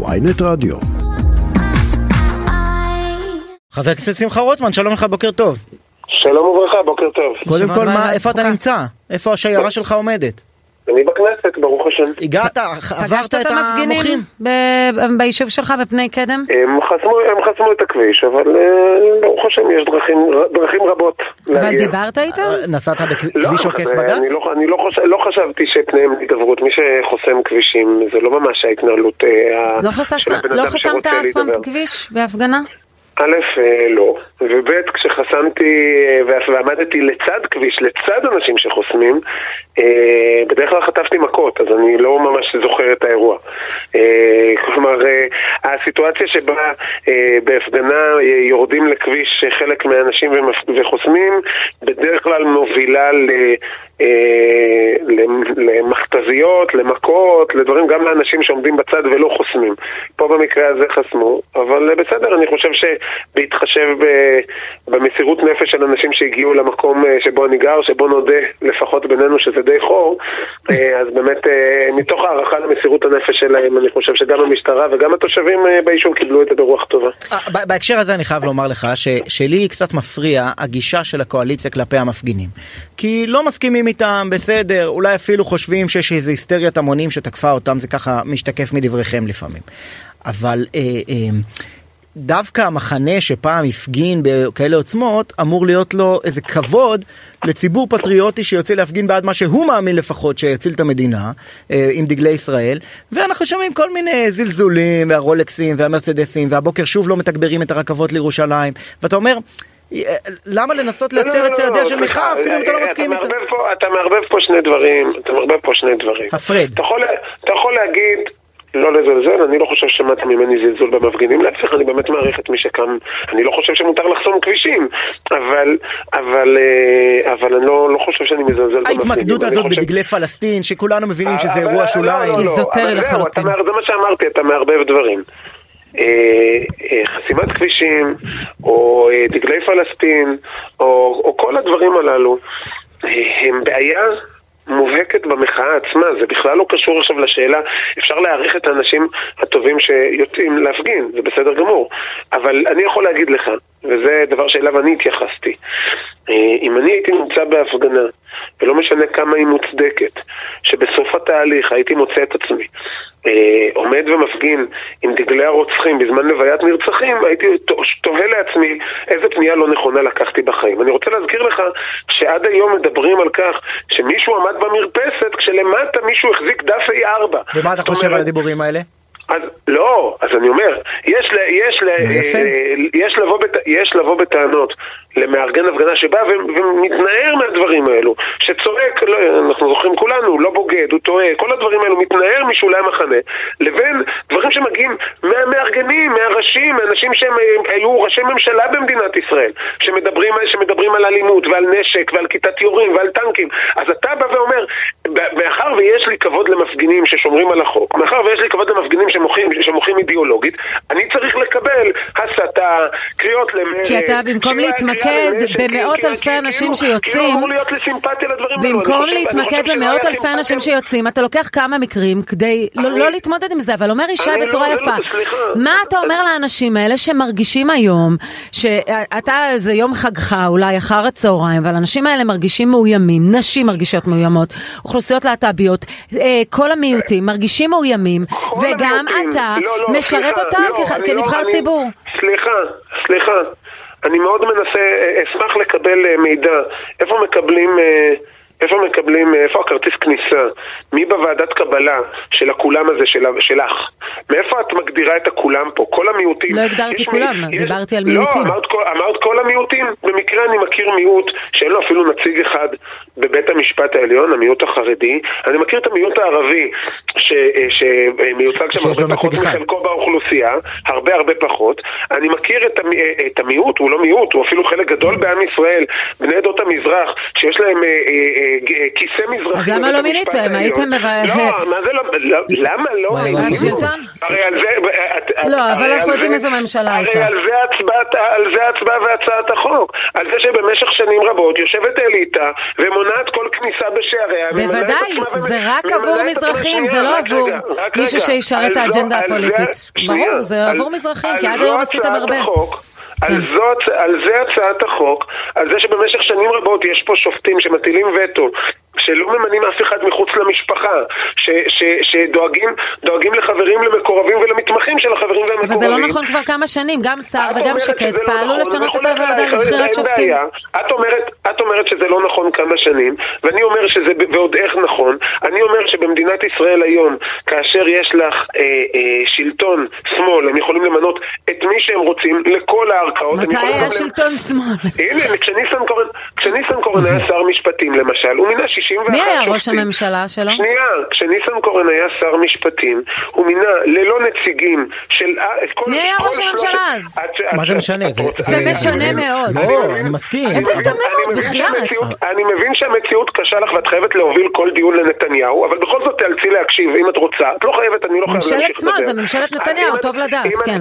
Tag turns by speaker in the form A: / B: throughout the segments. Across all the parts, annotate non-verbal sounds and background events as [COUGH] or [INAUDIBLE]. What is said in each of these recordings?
A: ויינט רדיו.
B: חבר הכנסת שמחה רוטמן, שלום לך, בוקר טוב.
C: שלום וברכה, בוקר טוב.
B: קודם כל,
D: מה
B: איפה אתה? נמצא? איפה השיירה שלך עומדת?
C: אני בכנסת, ברוך השם.
B: הגעת, עברת את המוחים?
D: ביישוב שלך בפני קדם?
C: הם חסמו, הם חסמו את הכביש, אבל אה, ברוך השם יש דרכים, דרכים רבות
D: אבל
C: להגיע.
D: דיברת איתם?
B: אה, נסעת
C: לא,
B: בכביש עוקף
C: זה-
B: בג"ץ?
C: אני, לא, אני לא, חושב, לא חשבתי שפניהם להידברות. מי שחוסם כבישים זה לא ממש ההתנהלות אה,
D: לא
C: של הבן
D: לא
C: אדם
D: חסמת
C: שרוצה
D: אף פעם. כביש בהפגנה?
C: א', אה, לא, וב', כשחסמתי אה, ועמדתי לצד כביש, לצד אנשים שחוסמים, אה, בדרך כלל חטפתי מכות, אז אני לא ממש זוכר את האירוע. כלומר, הסיטואציה שבה אה, בהפגנה אה, יורדים לכביש חלק מהאנשים וחוסמים, בדרך כלל מובילה ל... אה, למ- למכתזיות, למכות, לדברים, גם לאנשים שעומדים בצד ולא חוסמים. פה במקרה הזה חסמו, אבל אה, בסדר, אני חושב שבהתחשב במסירות נפש של אנשים שהגיעו למקום שבו אני גר, שבו נודה, לפחות בינינו שזה די חור, אז באמת מתוך הערכה למסירות הנפש שלהם, אני חושב שגם המשטרה וגם התושבים ביישוב קיבלו את זה ברוח טובה.
B: אה, בהקשר הזה אני חייב לומר לך ש- שלי קצת מפריע הגישה של הקואליציה כלפי המפגינים. כי לא מסכימים איתם, בסדר, אולי אפילו חושבים שיש איזו היסטריית המונים שתקפה אותם, זה ככה משתקף מדבריכם לפעמים. אבל אה, אה, דווקא המחנה שפעם הפגין בכאלה עוצמות, אמור להיות לו איזה כבוד לציבור פטריוטי שיוצא להפגין בעד מה שהוא מאמין לפחות שיציל את המדינה, אה, עם דגלי ישראל, ואנחנו שומעים כל מיני זלזולים, והרולקסים, והמרצדסים, והבוקר שוב לא מתגברים את הרכבות לירושלים, ואתה אומר, אה, למה לנסות
C: לא,
B: לייצר
C: לא,
B: את
C: לא,
B: צעדיה של מחאה אפילו אם אתה לא
C: אה,
B: מסכים איתה?
C: אתה מערבב פה שני דברים, אתה מערבב פה שני דברים.
B: הפרד.
C: אתה יכול להגיד, לא לזלזל, אני לא חושב ששמעת ממני זלזול במפגינים, להפך, אני באמת מעריך את מי שקם, אני לא חושב שמותר לחסום כבישים, אבל, אבל, אה, אבל אני לא, לא חושב שאני מזלזל במפגינים.
B: ההתמקדות הזאת
C: חושב-
B: בדגלי פלסטין, שכולנו מבינים שזה
C: אבל-
B: אירוע
C: לא,
B: שוליים.
C: לא, לא, מער- זה מה שאמרתי, אתה מערבב דברים. אה, אה, חסימת כבישים, או דגלי פלסטין, או, או כל הדברים הללו, הם בעיה מובהקת במחאה עצמה, זה בכלל לא קשור עכשיו לשאלה, אפשר להעריך את האנשים הטובים שיוצאים להפגין, זה בסדר גמור, אבל אני יכול להגיד לך, וזה דבר שאליו אני התייחסתי, אה, אם אני הייתי נמצא בהפגנה, ולא משנה כמה היא מוצדקת, שבסוף התהליך הייתי מוצא את עצמי אה, עומד ומפגין עם דגלי הרוצחים בזמן לוויית נרצחים, הייתי תוהה לעצמי איזה פנייה לא נכונה לקחתי בחיים. אני רוצה להזכיר לך שעד היום מדברים על כך שמישהו עמד במרפסת כשלמטה מישהו החזיק דף A4.
B: ומה אתה חושב על
C: אומרת,
B: הדיבורים האלה?
C: אז לא, אז אני אומר, יש, ל, יש, ל. אה, יש, לבוא בת, יש לבוא בטענות למארגן הפגנה שבא ו- ומתנער מהדברים האלו, שצועק, לא, אנחנו זוכרים כולנו, לא בוגד, הוא טועה, כל הדברים האלו מתנער משולי המחנה, לבין דברים שמגיעים מהמארגנים, מהראשים, מאנשים שהם אה, היו ראשי ממשלה במדינת ישראל, שמדברים, שמדברים על אלימות ועל נשק ועל כיתת יורים ועל טנקים, אז אתה בא ואומר, מאחר ויש לי כבוד למפגינים ששומרים על החוק, מאחר ויש לי כבוד למפגינים שמוחים, שמוחים אידיאולוגית, אני צריך לקבל הסתה, קריאות למרד.
D: כי אתה במקום להתמקד במאות אלפי אנשים
C: כאילו
D: שיוצאים,
C: אמור להיות לי סימפתיה לדברים האלו. אני
D: במקום להתמקד במאות אלפי. אנשים שיוצאים, אתה לוקח כמה מקרים כדי לא- לא להתמודד עם זה, אבל אומר ישי
C: אני
D: בצורה
C: לא-
D: יפה,
C: לא.
D: מה אתה אומר לאנשים האלה שמרגישים היום, שאתה, זה יום חגך אולי אחר הצהריים, אבל האנשים האלה מרגישים מאוימים, נשים מרגישות מאוימות, אוכלוסיות להט"ביות, אה, כל המיעוטים מרגישים מאוימים,
C: כל
D: וגם. אתה
C: לא, לא,
D: משרת
C: סליחה,
D: אותם
C: לא, אני
D: כנבחר
C: לא- אני-
D: ציבור.
C: סליחה, סליחה. אני מאוד מנסה, אה, אשמח לקבל אה, מידע. איפה מקבלים... אה, איפה מקבלים, איפה הכרטיס כניסה? מי בוועדת קבלה של הכולם הזה של, שלך? מאיפה את מגדירה את הכולם פה? כל המיעוטים.
D: לא הגדרתי
C: יש
D: כולם,
C: מי-
D: דיברתי על
C: לא,
D: מיעוטים.
C: אמרת, כל- אמרת כל המיעוטים? במקרה אני מכיר מיעוט שאין לו אפילו נציג אחד בבית המשפט העליון, המיעוט החרדי. אני מכיר את המיעוט הערבי ש, שמיוצג שם הרבה פחות. מחלקו באוכלוסייה, הרבה הרבה פחות. אני מכיר את, המי, את המיעוט, הוא לא מיעוט, הוא אפילו חלק גדול בעם ישראל, בני עדות המזרח, שיש להם אה, אה, אה, כיסא מזרחי.
D: אז למה לא מיניתם? הייתם
C: לא, מה זה לא, לא- למה לא מינינו?
B: גזען.
C: הרי על זה,
D: לא, אבל אנחנו יודעים איזה ממשלה הייתה.
C: הרי על זה ההצבעה והצעת החוק. על זה שבמשך שנים רבות יושבת אליטה ומונעת כל כניסה בשעריה.
D: בוודאי, זה רק עבור מזרחים, זה לא עבור מישהו שישרת את האג'נדה הפוליטית. ברור, זה עבור מזרחים, כי עד היום עשיתם הרבה.
C: על, כן. זאת, על זה הצעת החוק, על זה שבמשך שנים רבות יש פה שופטים שמטילים וטו שלא ממנים אף אחד מחוץ למשפחה, ש, ש, שדואגים לחברים, למקורבים ולמתמחים של החברים והמקורבים.
D: אבל זה לא נכון כבר כמה שנים, גם סער וגם שקד לא פעלו נכון, לשנות את הוועדה לבחירת שופטים.
C: את אומרת, את אומרת שזה לא נכון כמה שנים, ואני אומר שזה ועוד איך נכון. אני אומר שבמדינת ישראל היום, כאשר יש לך אה, אה, שלטון שמאל, הם יכולים למנות את מי שהם רוצים לכל הערכאות.
D: מתי היה שלטון שמאל?
C: הנה, כשניסנקורן היה שר משפטים למשל, הוא מינה 61
D: מי היה ראש הממשלה שלו?
C: שנייה, כשניסנקורן היה שר משפטים, הוא מינה ללא נציגים של...
D: מי היה ראש הממשלה אז?
B: מה זה משנה?
D: זה משנה מאוד.
B: לא, אני מסכים.
D: איזה תמימות, בחייאת.
C: אני מבין שהמציאות קשה לך ואת חייבת להוביל כל דיון לנתניהו, אבל בכל זאת תאלצי להקשיב אם את רוצה. את לא חייבת, אני לא חייב להמשיך לדבר.
D: ממשלת שמאל, זה ממשלת נתניהו, טוב לדעת, כן.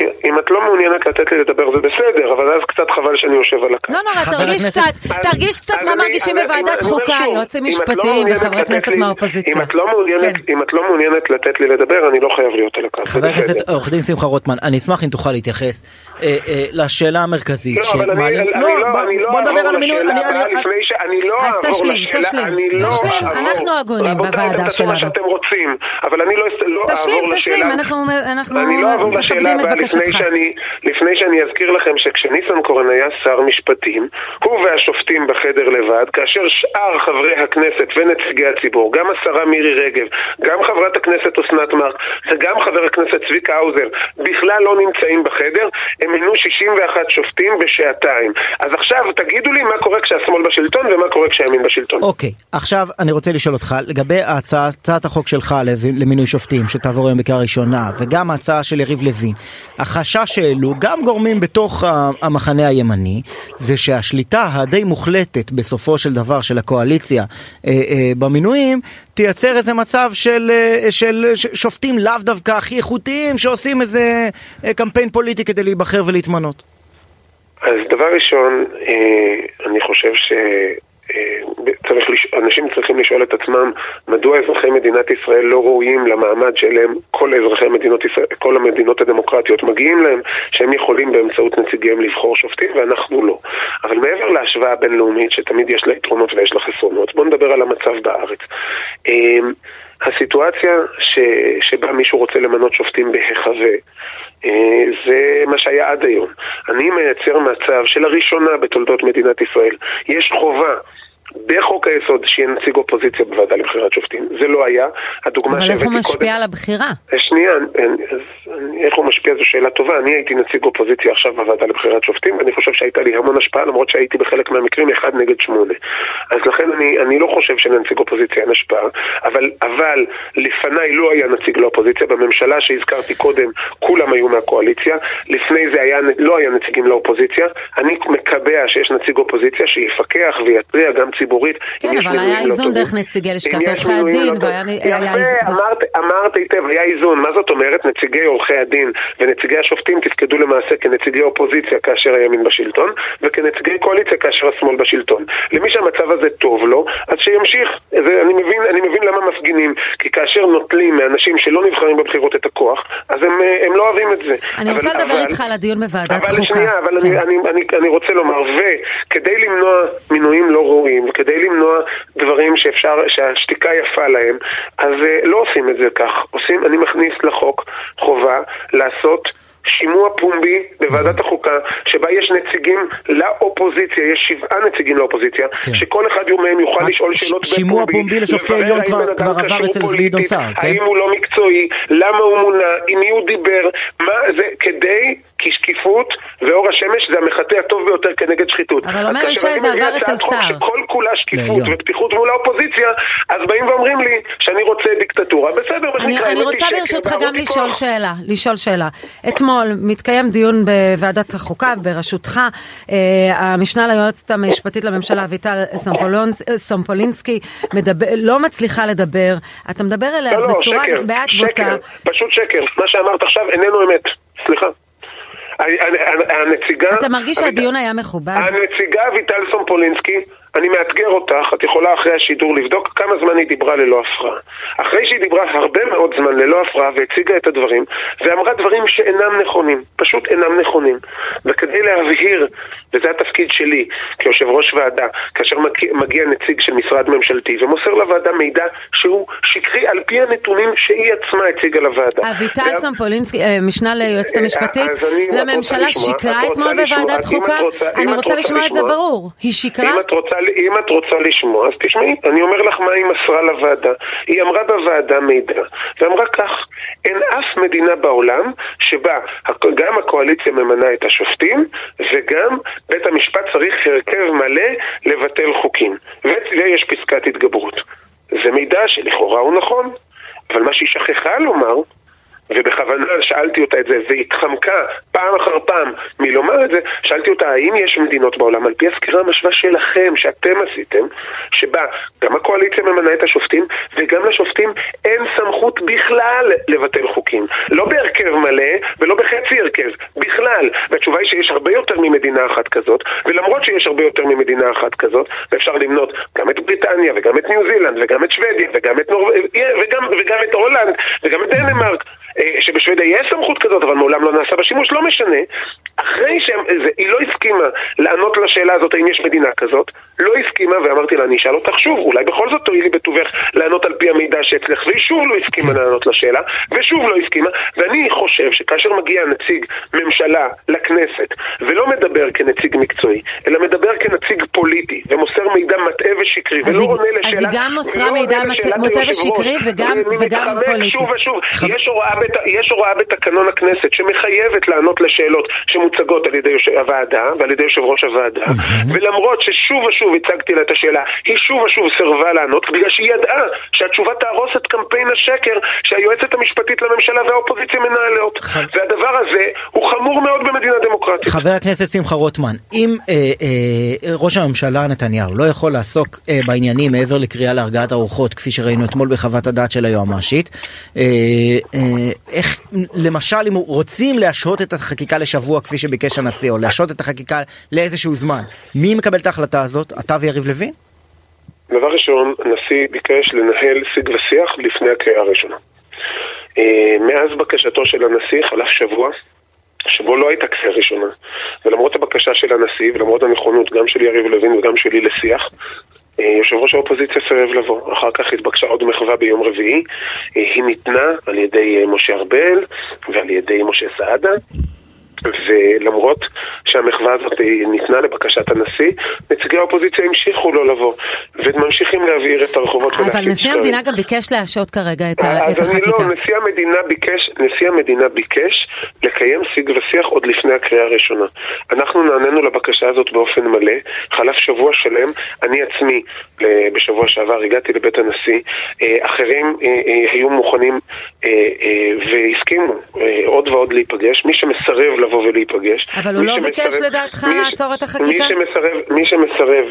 C: אם את לא מעוניינת לתת לי לדבר זה בסדר, אבל אז קצת חבל שאני יושב על הקו.
D: לא נורא, תרגיש קצת, תרגיש קצת מה מרגישים בוועדת חוקה, יועצים לא משפטיים וחברי כנסת מהאופוזיציה.
C: כן. אם את לא מעוניינת לתת לי לדבר, אני לא חייב להיות על הקו.
B: חבר הכנסת עורך דין שמחה רוטמן, אני אשמח אם תוכל להתייחס אה, אה, לשאלה המרכזית.
C: לא,
B: לא, בוא נדבר על המינוי.
D: אז תשלים, תשלים. אנחנו הגונים בוועדה שלנו.
C: אבל אני לא אעבור לשאלה.
D: תשלים, תשלים, אנחנו מכבדים את בקשתך.
C: לפני שאני, לפני שאני אזכיר לכם שכשניסנקורן היה שר משפטים, הוא והשופטים בחדר לבד, כאשר שאר חברי הכנסת ונציגי הציבור, גם השרה מירי רגב, גם חברת הכנסת אסנת מארק וגם חבר הכנסת צביקה האוזר, בכלל לא נמצאים בחדר, הם מינו 61 שופטים בשעתיים. אז עכשיו תגידו לי מה קורה כשהשמאל בשלטון ומה קורה כשהימין בשלטון.
B: אוקיי, okay, עכשיו אני רוצה לשאול אותך, לגבי הצעת החוק שלך למינוי שופטים שתעבור היום בקריאה ראשונה, וגם ההצעה של יריב לוין, החשש שהעלו גם גורמים בתוך המחנה הימני זה שהשליטה הדי מוחלטת בסופו של דבר של הקואליציה אה, אה, במינויים תייצר איזה מצב של, אה, של שופטים לאו דווקא הכי איכותיים שעושים איזה קמפיין פוליטי כדי להיבחר ולהתמנות.
C: אז דבר ראשון, אני חושב ש... אה, צריך, אנשים צריכים לשאול את עצמם מדוע אזרחי מדינת ישראל לא ראויים למעמד שאליהם כל אזרחי מדינות ישראל, כל המדינות הדמוקרטיות מגיעים להם, שהם יכולים באמצעות נציגיהם לבחור שופטים ואנחנו לא. אבל מעבר להשוואה הבינלאומית, שתמיד יש לה יתרונות ויש לה חסרונות, בואו נדבר על המצב בארץ. אה, הסיטואציה ש, שבה מישהו רוצה למנות שופטים בהיחווה זה מה שהיה עד היום. אני מייצר מצב שלראשונה בתולדות מדינת ישראל יש חובה בחוק היסוד שיהיה נציג אופוזיציה בוועדה לבחירת שופטים. זה לא היה.
D: הדוגמה אבל איך הוא משפיע על הבחירה?
C: אה, שנייה, איך הוא משפיע זו שאלה טובה. אני הייתי נציג אופוזיציה עכשיו בוועדה לבחירת שופטים, ואני חושב שהייתה לי המון השפעה, למרות שהייתי בחלק מהמקרים אחד נגד שמונה. אז לכן אני, אני לא חושב שלנציג אופוזיציה אין השפעה, אבל, אבל לפניי לא היה נציג לאופוזיציה. בממשלה שהזכרתי קודם, כולם היו מהקואליציה. לפני זה היה, לא היה נציגים לאופוזיציה. אני מקבע שיש נציג אופוזיציה שיפקח ויתריע גם ציבורית.
D: כן, אבל היה לא איזון דרך נציגי לשכת עורכי הדין,
C: לא והיה איזון. אמרת היטב, היה איזון. מה זאת אומרת? נציגי עורכי הדין ונציגי השופטים תפקדו למעשה כנציגי אופוזיציה כאשר הימין בשלטון, וכנציגי קואליציה כאשר השמאל בשלטון. למי שהמצב הזה טוב לו, אז שימשיך. זה, אני, מבין, אני מבין למה מפגינים, כי כאשר נוטלים מאנשים שלא נבחרים בבחירות את הכוח, אז הם, הם לא אוהבים את זה.
D: אני רוצה לדבר איתך על הדיון בוועדת
C: אבל
D: חוקה.
C: שנייה, אבל כן. אני, אני, אני, אני רוצה לומר, וכדי למנוע מינויים לא ראויים, וכדי למנוע דברים שאפשר, שהשתיקה יפה להם, אז uh, לא עושים את זה כך. עושים, אני מכניס לחוק חובה לעשות שימוע פומבי בוועדת החוקה, שבה יש נציגים לאופוזיציה, יש שבעה נציגים לאופוזיציה, כן. שכל אחד מהם יוכל לשאול שאלות
B: בפומבי. שימוע פומבי לשופטי עליון כבר, כבר עבר אצל גדעון סער,
C: כן? האם הוא לא מקצועי, למה הוא מונה, עם מי הוא דיבר, מה זה, כדי כי שקיפות ואור השמש זה המחטא הטוב ביותר כנגד שחיתות.
D: אבל אומר ישי זה עבר אצל שר.
C: שכל כולה שקיפות ופתיחות מול האופוזיציה, אז באים ואומרים לי שאני רוצה דיקטטורה. בסדר,
D: אני, אני רוצה ברשותך גם לשאול שאלה, לשאול שאלה. אתמול מתקיים דיון בוועדת החוקה בראשותך, אה, המשנה ליועצת המשפטית לממשלה אביטל סומפולינסקי מדבר, לא מצליחה לדבר, אתה מדבר אליה לא, לא, בצורה
C: שקר,
D: בוטה.
C: פשוט שקר, מה שאמרת עכשיו איננו אמת, סליחה. הנציגה...
D: אתה מרגיש שהדיון היה מכובד?
C: הנציגה אביטל סומפולינסקי אני מאתגר אותך, את יכולה אחרי השידור לבדוק כמה זמן היא דיברה ללא הפרעה. אחרי שהיא דיברה הרבה מאוד זמן ללא הפרעה והציגה את הדברים, ואמרה דברים שאינם נכונים, פשוט אינם נכונים. וכדי להבהיר, וזה התפקיד שלי כיושב ראש ועדה, כאשר מגיע נציג של משרד ממשלתי ומוסר לוועדה מידע שהוא שקרי על פי הנתונים שהיא עצמה הציגה לוועדה.
D: אביטל סמפולינסקי, אה, משנה ליועצת אה, המשפטית, לממשלה שקרה אתמול בוועדת חוקה? אני רוצה לשמוע את זה ברור. היא שקרה?
C: אם את רוצה לשמוע, אז תשמעי, אני אומר לך מה היא מסרה לוועדה. היא אמרה בוועדה מידע, ואמרה כך, אין אף מדינה בעולם שבה גם הקואליציה ממנה את השופטים, וגם בית המשפט צריך הרכב מלא לבטל חוקים. ויש פסקת התגברות. זה מידע שלכאורה הוא נכון, אבל מה שהיא שכחה לומר ובכוונה שאלתי אותה את זה, והתחמקה פעם אחר פעם מלומר את זה, שאלתי אותה האם יש מדינות בעולם, על פי הסקירה המשווה שלכם, שאתם עשיתם, שבה גם הקואליציה ממנה את השופטים, וגם לשופטים אין סמכות בכלל לבטל חוקים. לא בהרכב מלא ולא בחצי הרכב, בכלל. והתשובה היא שיש הרבה יותר ממדינה אחת כזאת, ולמרות שיש הרבה יותר ממדינה אחת כזאת, ואפשר למנות גם את בריטניה, וגם את ניו זילנד, וגם את שוודיה, וגם את, נור... וגם, וגם את הולנד, וגם את דנמרק. אה, שבשוודיה יש סמכות כזאת, אבל מעולם לא נעשה בשימוש, לא משנה. אחרי שהיא לא הסכימה לענות לשאלה הזאת האם יש מדינה כזאת, לא הסכימה, ואמרתי לה, אני אשאל אותך שוב, אולי בכל זאת תואילי בטובך לענות על פי המידע שאצלך, והיא שוב לא הסכימה כן. לענות לשאלה, ושוב לא הסכימה, ואני חושב שכאשר מגיע נציג ממשלה לכנסת, ולא מדבר כנציג מקצועי, אלא מדבר כנציג פוליטי, ומוסר מידע מטעה ושקרי, ולא עונה לשאלה...
D: אז היא גם מוסרה מידע מטעה ושקרי וגם, וגם פוליטי.
C: שוב ושוב, יש הוראה בת, יש הוראה בתקנון הכנסת שמחייבת לענות לשאלות שמוצגות על ידי הוועדה ועל ידי יושב ראש הוועדה, ולמרות ששוב ושוב הצגתי לה את השאלה, היא שוב ושוב סירבה לענות, בגלל שהיא ידעה שהתשובה תהרוס את קמפיין השקר שהיועצת המשפטית לממשלה והאופוזיציה מנהלות. והדבר הזה הוא חמור מאוד במדינה דמוקרטית.
B: חבר הכנסת שמחה רוטמן, אם אה, אה, ראש הממשלה נתניהו לא יכול לעסוק אה, בעניינים מעבר לקריאה להרגעת הרוחות, כפי שראינו אתמול בחוות הדעת של היועמ"שית, אה, אה, איך, למשל, אם רוצים להשהות את החקיקה לשבוע כפי שביקש הנשיא, או להשהות את החקיקה לאיזשהו זמן, מי מקבל את ההחלטה הזאת? אתה ויריב לוין?
C: דבר ראשון, הנשיא ביקש לנהל שיג ושיח לפני הקריאה הראשונה. אה, מאז בקשתו של הנשיא חלף שבוע שבו לא הייתה קריאה ראשונה. ולמרות הבקשה של הנשיא ולמרות הנכונות גם של יריב לוין וגם שלי לשיח, יושב ראש האופוזיציה סירב לבוא. אחר כך התבקשה עוד מחווה ביום רביעי. אה, היא ניתנה על ידי אה, משה ארבל ועל ידי משה סעדה. ולמרות שהמחווה הזאת ניתנה לבקשת הנשיא, נציגי האופוזיציה המשיכו לא לבוא, וממשיכים להבעיר את הרחובות
D: אבל נשיא המדינה גם ביקש להשעות כרגע את,
C: אז
D: את החקיקה.
C: אז אני לא, נשיא המדינה ביקש, נשיא המדינה ביקש לקיים שיג ושיח עוד לפני הקריאה הראשונה. אנחנו נענינו לבקשה הזאת באופן מלא, חלף שבוע שלם, אני עצמי בשבוע שעבר הגעתי לבית הנשיא, אה, אחרים אה, אה, היו מוכנים והסכימו עוד ועוד להיפגש, מי שמסרב לבוא ולהיפגש.
D: אבל הוא לא ביקש לדעתך לעצור את החקיקה?
C: מי שמסרב, מי שמסרב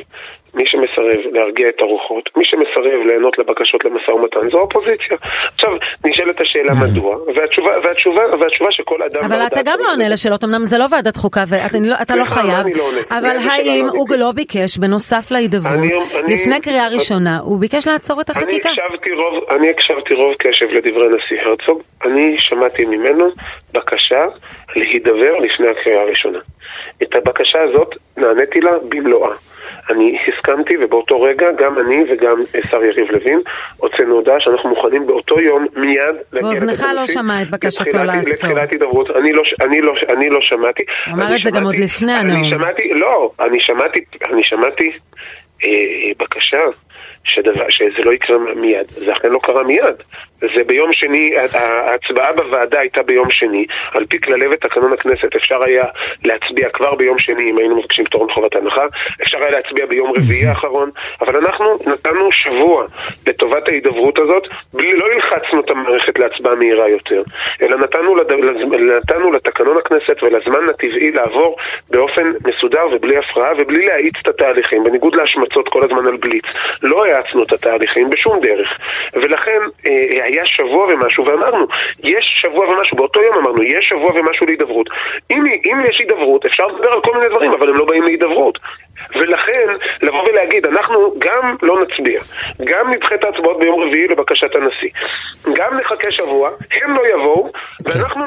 C: מי שמסרב להרגיע את הרוחות, מי שמסרב ליהנות לבקשות למשא ומתן זו האופוזיציה. עכשיו, נשאלת השאלה מדוע, והתשובה, והתשובה, והתשובה שכל אדם...
D: אבל אתה גם לא עונה לשאלות, אמנם זה לא ועדת חוקה ואתה לא, לא חייב, לא אבל האם הוא לא ביקש, בנוסף להידברות, לפני קריאה ראשונה, הוא ביקש לעצור את החקיקה?
C: אני הקשבתי רוב קשב לדברי נשיא הרצוג, אני שמעתי ממנו בקשה להידבר לפני הקריאה הראשונה. את הבקשה הזאת נעניתי לה במלואה. אני הסכמתי, ובאותו רגע גם אני וגם שר יריב לוין הוצאנו הודעה שאנחנו מוכנים באותו יום מיד
D: להגיע ואוזנך לא שמע את בקשתו לעצור.
C: לתחילת הידברות, אני לא, אני לא, אני לא שמעתי.
D: אמר את זה גם עוד לפני הנאום.
C: אני שמעתי, לא, אני שמעתי, אני שמעתי אה, בקשה שדבר, שזה לא יקרה מיד. זה אכן לא קרה מיד. זה ביום שני, ההצבעה בוועדה הייתה ביום שני, על פי כללי ותקנון הכנסת אפשר היה להצביע כבר ביום שני אם היינו מבקשים פטור מחובת הנחה, אפשר היה להצביע ביום רביעי האחרון, אבל אנחנו נתנו שבוע לטובת ההידברות הזאת, בלי, לא הלחצנו את המערכת להצבעה מהירה יותר, אלא נתנו, לד... נתנו לתקנון הכנסת ולזמן הטבעי לעבור באופן מסודר ובלי הפרעה ובלי להאיץ את התהליכים, בניגוד להשמצות כל הזמן על בליץ. לא האצנו את התהליכים בשום דרך, ולכן אה, היה שבוע ומשהו, ואמרנו, יש שבוע ומשהו, באותו יום אמרנו, יש שבוע ומשהו להידברות. אם, אם יש הידברות, אפשר לדבר על כל מיני דברים, אבל הם לא באים להידברות. ולכן, לבוא ולהגיד, אנחנו גם לא נצביע, גם נדחה את ההצבעות ביום רביעי לבקשת הנשיא, גם נחכה שבוע, הם לא יבואו, ואנחנו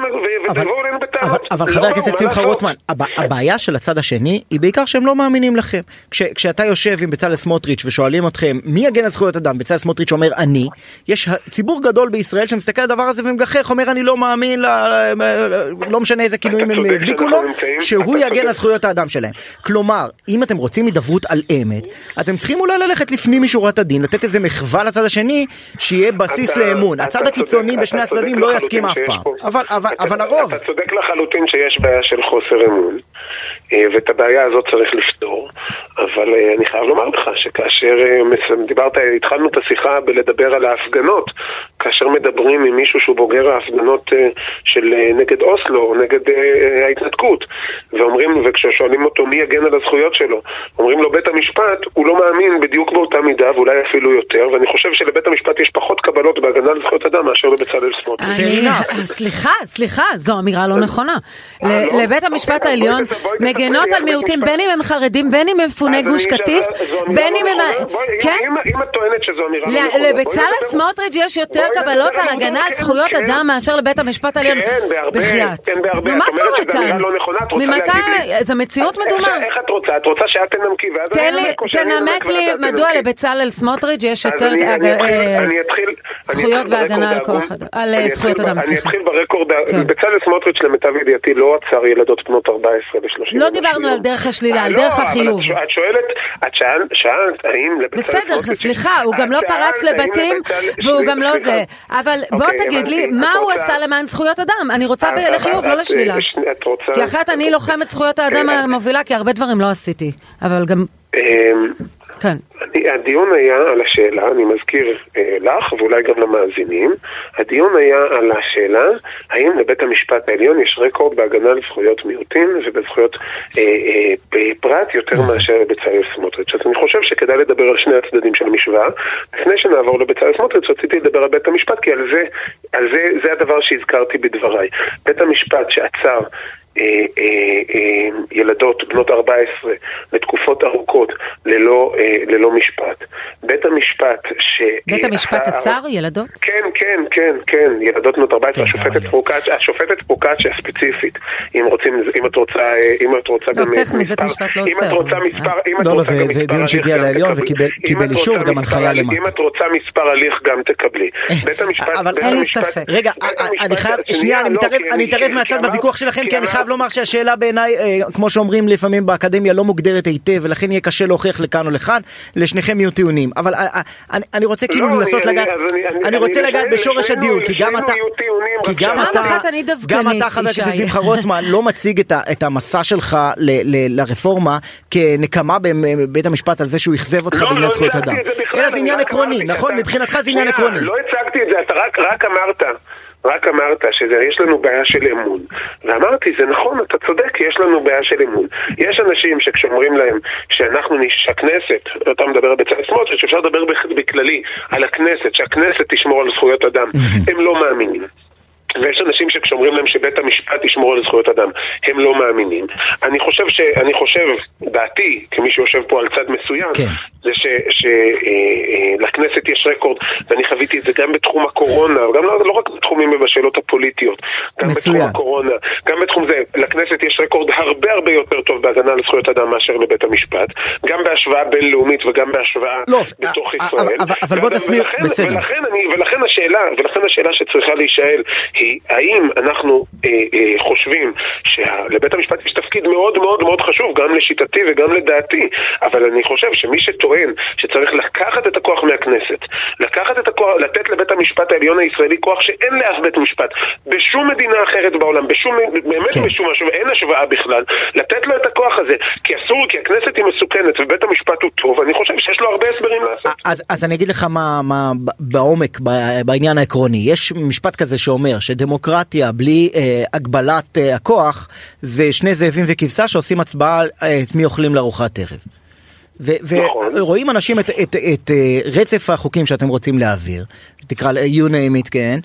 C: ותבואו אלינו בטענות.
B: אבל חבר הכנסת שמחה רוטמן, הבעיה של הצד השני היא בעיקר שהם לא מאמינים לכם. כשאתה יושב עם בצלאל סמוטריץ' ושואלים אתכם מי יגן על זכויות אדם, בצלאל סמוטריץ' אומר אני, יש ציבור גדול בישראל שמסתכל על הדבר הזה ומגחך, אומר אני לא מאמין, לא משנה איזה כינויים הם הדביקו לו, שהוא יגן על זכויות האדם שלהם. כלומר, אם אתם רוצים הידברות על אמת, אתם צריכים אולי ללכת לפנים משורת הדין, לתת איזה מחווה לצד השני, שיהיה בסיס לאמון. הצד הקיצוני בשני הצדדים לא יסכים אף פעם, אבל הרוב...
C: אתה צודק לחלוטין שיש בעיה של חוסר אמון. אה, ואת הבעיה הזאת צריך לפתור. אבל אה, אני חייב לומר לך שכאשר אה, דיברת, התחלנו את השיחה בלדבר על ההפגנות, כאשר מדברים עם מישהו שהוא בוגר ההפגנות של נגד אוסלו או נגד ההתנתקות, ואומרים, וכששואלים אותו מי יגן על הזכויות שלו, אומרים לו בית המשפט, הוא לא מאמין בדיוק באותה מידה ואולי אפילו יותר, ואני חושב שלבית המשפט יש פחות קבלות בהגנה על זכויות אדם מאשר לבצלאל סמוטריץ'. [LAUGHS]
D: סליחה, סליחה, זו אמירה לא נכונה. לא? לבית המשפט אוקיי, העליון מגנות על מיעוטים, בין אם הם חרדים, בין אם הם מפוני גוש קטיף, בין אם
C: לא הם... כן? אם את טוענת שזו אמירה לא נכונה...
D: לבצלאל סמוטריץ' יש יותר קבלות על הגנה על זכויות כן. אדם מאשר לבית המשפט העליון.
C: כן, בהרבה. כן, בהרבה.
D: מה קורה כאן? ממתי... זו מציאות מדומה.
C: איך את רוצה? את רוצה שאת תנמקי ואז
D: אני אנמק תנמק לי מדוע לבצלאל סמוטריץ' יש יותר אה, זכויות בהגנה על על זכויות אדם.
C: אני אתחיל ברקורד, בצלאל סמוטריץ' למיטב ידיעתי לא עצר ילדות בנות 14 ו-30.
D: לא דיברנו על דרך השלילה, על אה, דרך
C: לא,
D: החיוב.
C: את שואלת, את שאלת האם לבצלאל
D: סמוטריץ'... בסדר, סליחה, הוא גם לא פרץ לבתים והוא גם לא זה. אבל בוא אוקיי, תגיד לי, מה הוא עשה למען זכויות אדם? אני רוצה לחיוב, לא לשלילה. כי אחרת אני לוחמת זכויות האדם כן, המובילה, כי הרבה דברים לא עשיתי. אבל גם...
C: כן. הדיון היה על השאלה, אני מזכיר אה, לך ואולי גם למאזינים, הדיון היה על השאלה האם לבית המשפט העליון יש רקורד בהגנה על זכויות מיעוטים ובזכויות אה, אה, פרט יותר. מאשר לבצלאל סמוטריץ'. אז אני חושב שכדאי לדבר על שני הצדדים של המשוואה. לפני שנעבור לבצלאל סמוטריץ' רציתי לדבר על בית המשפט כי על זה, על זה, זה הדבר שהזכרתי בדבריי. בית המשפט שעצר ילדות בנות 14 לתקופות ארוכות ללא, ללא משפט. בית המשפט ש...
D: בית המשפט עצר ילדות?
C: כן, כן, כן, כן, ילדות בנות 14, השופטת פרוקצ'ה, השופטת פרוקצ'ה ספציפית, אם רוצים, אם את רוצה, אם את רוצה
D: לא, גם טכנית, בית המשפט לא עוצר.
C: אם את רוצה מספר, אם את
B: לא, רוצה גם מספר זה דיון שהגיע לעליון וקיבל אישור וגם הנחיה למטה.
C: אם את רוצה מספר הליך גם תקבלי.
B: בית המשפט... אין לי ספק. רגע, אני חייב, שנייה, אני מתערב מהצד בוויכוח שלכם כי אני חייב לומר שהשאלה בעיניי, אה, כמו שאומרים לפעמים באקדמיה, לא מוגדרת היטב, ולכן יהיה קשה להוכיח לכאן או לכאן, לשניכם יהיו טיעונים. אבל אה, אה, אני, אני רוצה כאילו לא, לנסות לגעת, אני, אני, אני רוצה לגעת בשורש הדיון, כי גם אתה, כי גם אתה, גם אתה חבר הכנסת שמחה רוטמן, לא מציג את, המסע שלך ל, ל, לרפורמה כנקמה בבית המשפט על זה שהוא אכזב אותך לא, בעניין לא זכויות אדם. אלא זה עניין עקרוני, נכון? מבחינתך זה עניין עקרוני.
C: לא הצגתי את זה, אתה רק אמרת. רק אמרת שיש לנו בעיה של אמון. ואמרתי, זה נכון, אתה צודק, יש לנו בעיה של אמון. יש אנשים שכשאומרים להם שאנחנו, שהכנסת, אתה מדבר בצד סמוטריץ', אפשר לדבר בכללי על הכנסת, שהכנסת תשמור על זכויות אדם, הם לא מאמינים. ויש אנשים שכשאומרים להם שבית המשפט ישמור על זכויות אדם, הם לא מאמינים. אני חושב, ש, אני חושב, דעתי, כמי שיושב פה על צד מסוים, כן. זה שלכנסת אה, אה, יש רקורד, ואני חוויתי את זה גם בתחום הקורונה, גם לא, לא רק בתחומים ובשאלות הפוליטיות, גם מצוין. בתחום הקורונה, גם בתחום זה, לכנסת יש רקורד הרבה הרבה יותר טוב בהגנה על זכויות אדם מאשר לבית המשפט, גם בהשוואה בינלאומית וגם בהשוואה
B: לא, בתוך אה, ישראל. אבל, אבל בוא תסביר, בסדר.
C: ולכן, ולכן, השאלה, ולכן השאלה שצריכה להישאל היא האם אנחנו אה, אה, חושבים שלבית המשפט יש תפקיד מאוד מאוד מאוד חשוב, גם לשיטתי וגם לדעתי, אבל אני חושב שמי שטוען טוען שצריך לקחת את הכוח מהכנסת, לקחת את הכוח, לתת לבית המשפט העליון הישראלי כוח שאין לאף בית משפט בשום מדינה אחרת בעולם, בשום, באמת כן. בשום משהו, ואין השוואה בכלל, לתת לו את הכוח הזה, כי אסור, כי הכנסת היא מסוכנת ובית המשפט הוא טוב, אני חושב שיש לו הרבה הסברים לעשות.
B: אז, אז אני אגיד לך מה, מה בעומק, בעניין העקרוני, יש משפט כזה שאומר שדמוקרטיה בלי אה, הגבלת אה, הכוח זה שני זאבים וכבשה שעושים הצבעה אה, את מי אוכלים לארוחת ערב. נכון. ורואים אנשים את, את, את, את אה, רצף החוקים שאתם רוצים להעביר, תקרא you name it כן,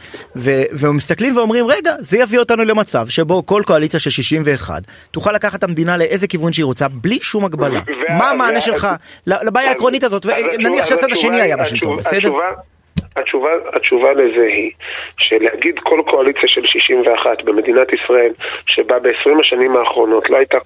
B: ומסתכלים ואומרים רגע זה יביא אותנו למצב שבו כל קואליציה של 61 תוכל לקחת את המדינה לאיזה כיוון שהיא רוצה בלי שום הגבלה. מה המענה שלך לבעיה העקרונית הזאת ונניח שהצד השני היה בשלטון בסדר?
C: התשובה, התשובה לזה היא שלהגיד כל קואליציה של 61 במדינת ישראל שבה ב-20 השנים האחרונות לא הייתה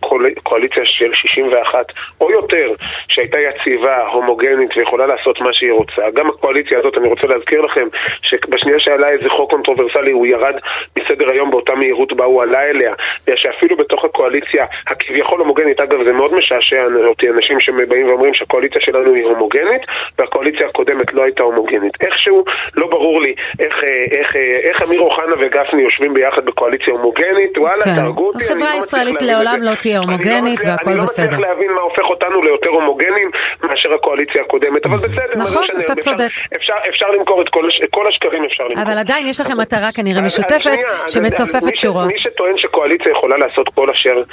C: קואליציה של 61 או יותר שהייתה יציבה, הומוגנית ויכולה לעשות מה שהיא רוצה גם הקואליציה הזאת, אני רוצה להזכיר לכם שבשנייה שעלה איזה חוק קונטרוברסלי הוא ירד מסדר היום באותה מהירות בה הוא עלה אליה שאפילו בתוך הקואליציה הכביכול הומוגנית, אגב זה מאוד משעשע אותי אנשים שבאים ואומרים שהקואליציה שלנו היא הומוגנית והקואליציה הקודמת לא הייתה הומוגנית. איכשהו לא ברור לי איך, אה, איך, אה, איך אמיר אוחנה וגפני יושבים ביחד בקואליציה הומוגנית, וואלה, כן. תהרגו אותי.
D: החברה הישראלית לעולם לא תהיה לא הומוגנית לא והכל בסדר.
C: אני לא מצליח להבין מה הופך אותנו ליותר הומוגנים מאשר הקואליציה הקודמת, אבל בסדר.
D: נכון, אתה צודק.
C: אפשר, אפשר למכור את כל, כל השקרים, אפשר למכור.
D: אבל עדיין יש לכם מטרה כנראה משותפת שמצופפת שורות.
C: מי שטוען שקואליציה יכולה לעשות כל אשר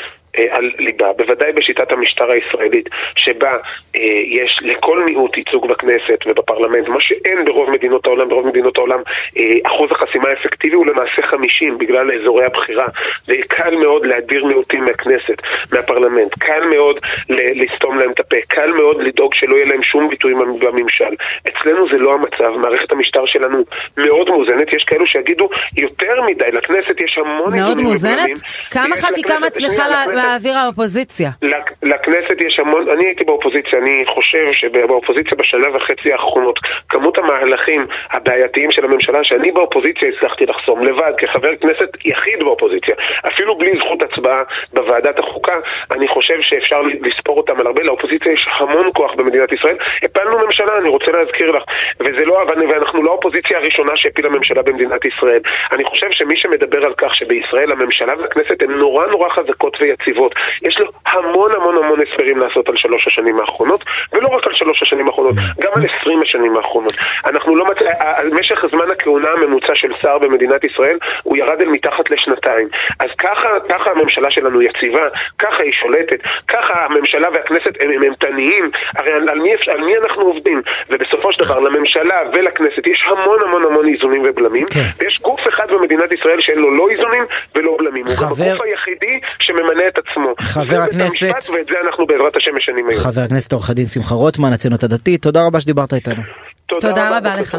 C: על ליבה, בוודאי בשיטת המשטר הישראלית, שבה אה, יש לכל מיעוט ייצוג בכנסת ובפרלמנט, מה שאין ברוב מדינות העולם, ברוב מדינות העולם אה, אחוז החסימה האפקטיבי הוא למעשה 50 בגלל אזורי הבחירה, וקל מאוד להדיר מיעוטים מהכנסת, מהפרלמנט, קל מאוד לסתום להם את הפה, קל מאוד לדאוג שלא יהיה להם שום ביטוי בממשל. אצלנו זה לא המצב, מערכת המשטר שלנו מאוד מאוזנת, יש כאלו שיגידו יותר מדי, לכנסת יש המון...
D: מאוד מאוזנת? כמה חקיקה מצליחה. להעביר האופוזיציה?
C: לכנסת יש המון, אני הייתי באופוזיציה, אני חושב שבאופוזיציה בשנה וחצי האחרונות, כמות המהלכים הבעייתיים של הממשלה שאני באופוזיציה הצלחתי לחסום לבד, כחבר כנסת יחיד באופוזיציה, אפילו בלי זכות הצבעה בוועדת החוקה, אני חושב שאפשר לספור אותם על הרבה, לאופוזיציה יש המון כוח במדינת ישראל, הפלנו ממשלה, אני רוצה להזכיר לך, וזה לא, ואנחנו לא האופוזיציה הראשונה שהפילה ממשלה במדינת ישראל. אני חושב שמי שמדבר על כך שבישראל הממשלה והכנסת הן נורא נורא חזקות ויציבות יציבות. יש לו המון המון המון הסברים לעשות על שלוש השנים האחרונות, ולא רק על שלוש השנים האחרונות, גם על עשרים השנים האחרונות. אנחנו לא מצ... משך זמן הכהונה הממוצע של שר במדינת ישראל, הוא ירד אל מתחת לשנתיים. אז ככה, ככה הממשלה שלנו יציבה, ככה היא שולטת, ככה הממשלה והכנסת הם אימתניים, הרי על, על, מי, על מי אנחנו עובדים? ובסופו של דבר, לממשלה ולכנסת יש המון המון המון איזונים ובלמים, כן. ויש גוף אחד במדינת ישראל שאין לו לא איזונים ולא בלמים. חבר... הוא גם הגוף היחידי שממנה את עצמו.
B: חבר הכנסת...
C: ואת זה אנחנו בעזרת השם משנים היום.
B: חבר הכנסת עורך הדין שמחה רוטמן, הציונות הדתית, תודה רבה שדיברת איתנו.
D: תודה, תודה רבה לך.